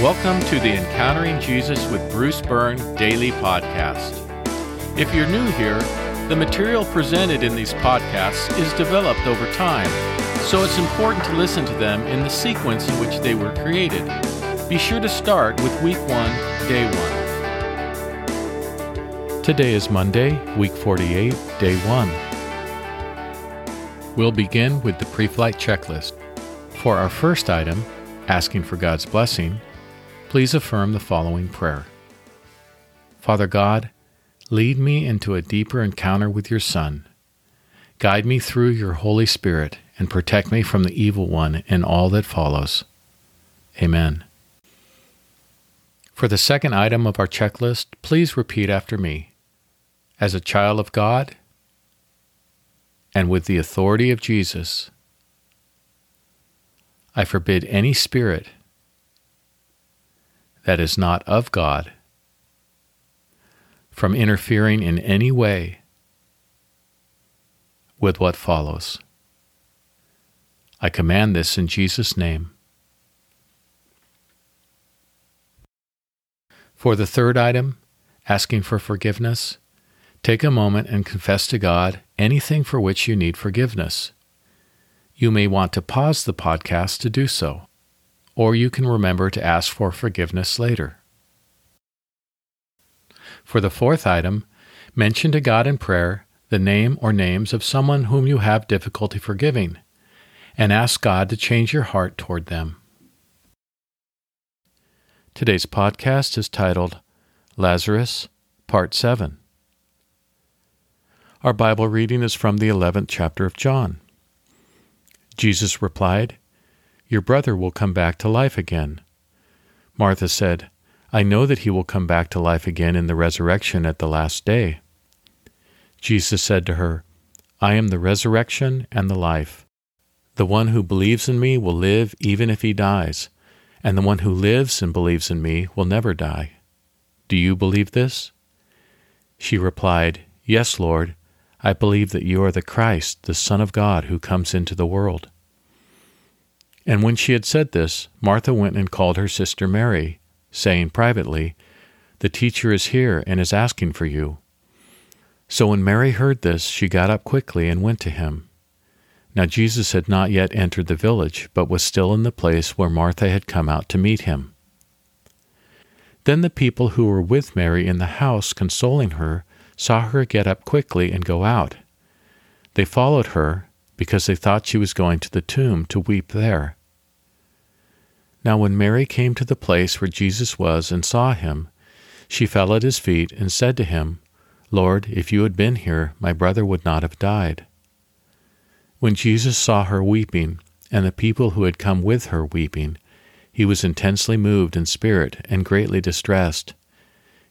Welcome to the Encountering Jesus with Bruce Byrne daily podcast. If you're new here, the material presented in these podcasts is developed over time, so it's important to listen to them in the sequence in which they were created. Be sure to start with week 1, day 1. Today is Monday, week 48, day 1. We'll begin with the pre flight checklist. For our first item, asking for God's blessing, please affirm the following prayer Father God, lead me into a deeper encounter with your Son. Guide me through your Holy Spirit and protect me from the evil one and all that follows. Amen. For the second item of our checklist, please repeat after me. As a child of God, and with the authority of Jesus, I forbid any spirit that is not of God from interfering in any way with what follows. I command this in Jesus' name. For the third item, asking for forgiveness, take a moment and confess to God anything for which you need forgiveness. You may want to pause the podcast to do so, or you can remember to ask for forgiveness later. For the fourth item, mention to God in prayer the name or names of someone whom you have difficulty forgiving, and ask God to change your heart toward them. Today's podcast is titled Lazarus, Part 7. Our Bible reading is from the 11th chapter of John. Jesus replied, Your brother will come back to life again. Martha said, I know that he will come back to life again in the resurrection at the last day. Jesus said to her, I am the resurrection and the life. The one who believes in me will live even if he dies, and the one who lives and believes in me will never die. Do you believe this? She replied, Yes, Lord. I believe that you are the Christ, the Son of God, who comes into the world. And when she had said this, Martha went and called her sister Mary, saying privately, The teacher is here and is asking for you. So when Mary heard this, she got up quickly and went to him. Now Jesus had not yet entered the village, but was still in the place where Martha had come out to meet him. Then the people who were with Mary in the house, consoling her, saw her get up quickly and go out. They followed her, because they thought she was going to the tomb to weep there. Now, when Mary came to the place where Jesus was and saw him, she fell at his feet and said to him, Lord, if you had been here, my brother would not have died. When Jesus saw her weeping, and the people who had come with her weeping, he was intensely moved in spirit and greatly distressed.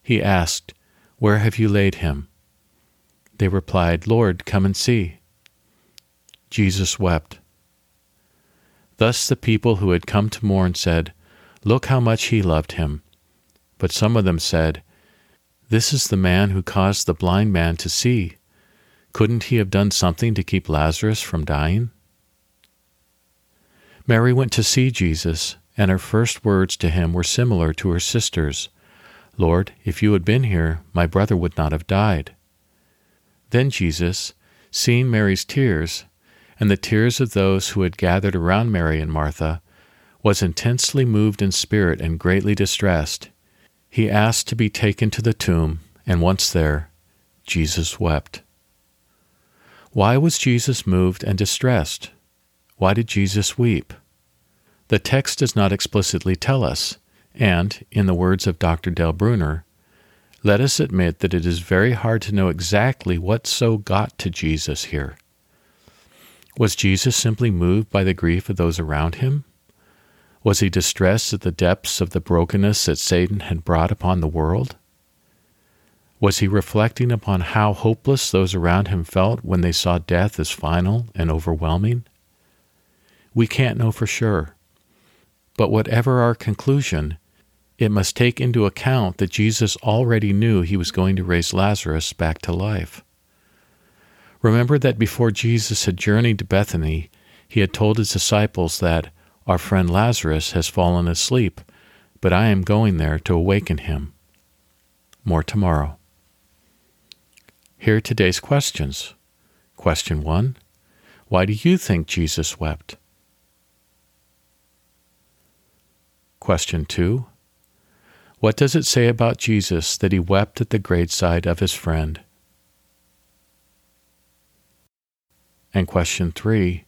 He asked, where have you laid him? They replied, Lord, come and see. Jesus wept. Thus the people who had come to mourn said, Look how much he loved him. But some of them said, This is the man who caused the blind man to see. Couldn't he have done something to keep Lazarus from dying? Mary went to see Jesus, and her first words to him were similar to her sister's. Lord, if you had been here, my brother would not have died. Then Jesus, seeing Mary's tears, and the tears of those who had gathered around Mary and Martha, was intensely moved in spirit and greatly distressed. He asked to be taken to the tomb, and once there, Jesus wept. Why was Jesus moved and distressed? Why did Jesus weep? The text does not explicitly tell us, and, in the words of Dr. Dale Bruner, let us admit that it is very hard to know exactly what so got to Jesus here. Was Jesus simply moved by the grief of those around him? Was he distressed at the depths of the brokenness that Satan had brought upon the world? Was he reflecting upon how hopeless those around him felt when they saw death as final and overwhelming? We can't know for sure. But whatever our conclusion, it must take into account that Jesus already knew he was going to raise Lazarus back to life. Remember that before Jesus had journeyed to Bethany, he had told his disciples that our friend Lazarus has fallen asleep, but I am going there to awaken him. More tomorrow. Here are today's questions. Question 1 Why do you think Jesus wept? Question 2 What does it say about Jesus that he wept at the graveside of his friend? And question 3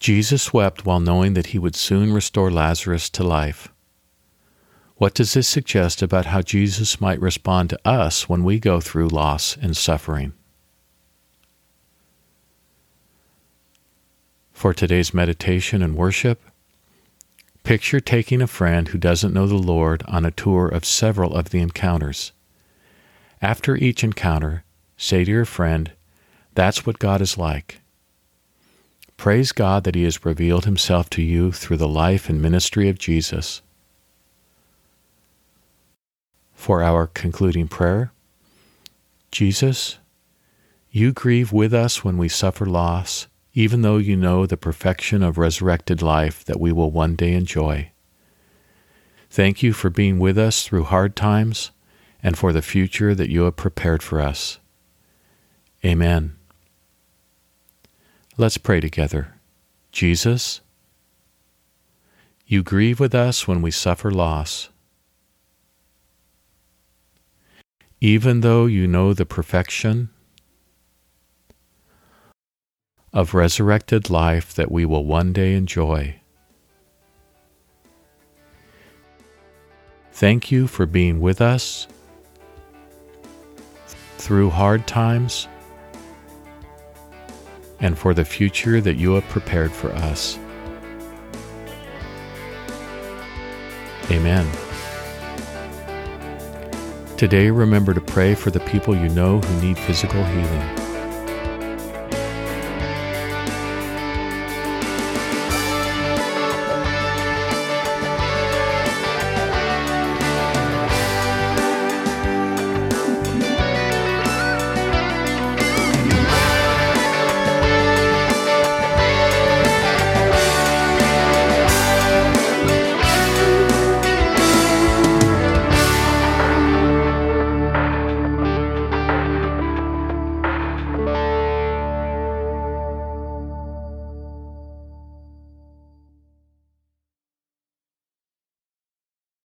Jesus wept while knowing that he would soon restore Lazarus to life. What does this suggest about how Jesus might respond to us when we go through loss and suffering? For today's meditation and worship, picture taking a friend who doesn't know the Lord on a tour of several of the encounters. After each encounter, say to your friend, That's what God is like. Praise God that He has revealed Himself to you through the life and ministry of Jesus. For our concluding prayer, Jesus, you grieve with us when we suffer loss even though you know the perfection of resurrected life that we will one day enjoy. Thank you for being with us through hard times and for the future that you have prepared for us. Amen. Let's pray together. Jesus, you grieve with us when we suffer loss. Even though you know the perfection of resurrected life that we will one day enjoy. Thank you for being with us through hard times and for the future that you have prepared for us. Amen. Today, remember to pray for the people you know who need physical healing.